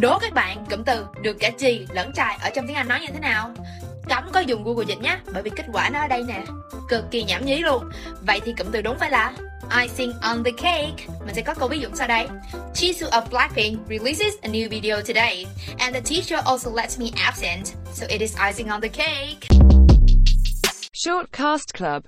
Đố các bạn cụm từ được cả chì lẫn trai ở trong tiếng Anh nói như thế nào? Cấm có dùng Google dịch nhé, bởi vì kết quả nó ở đây nè. Cực kỳ nhảm nhí luôn. Vậy thì cụm từ đúng phải là icing on the cake. Mình sẽ có câu ví dụ sau đây. Jisoo of Blackpink releases a new video today, and the teacher also lets me absent, so it is icing on the cake. Shortcast Club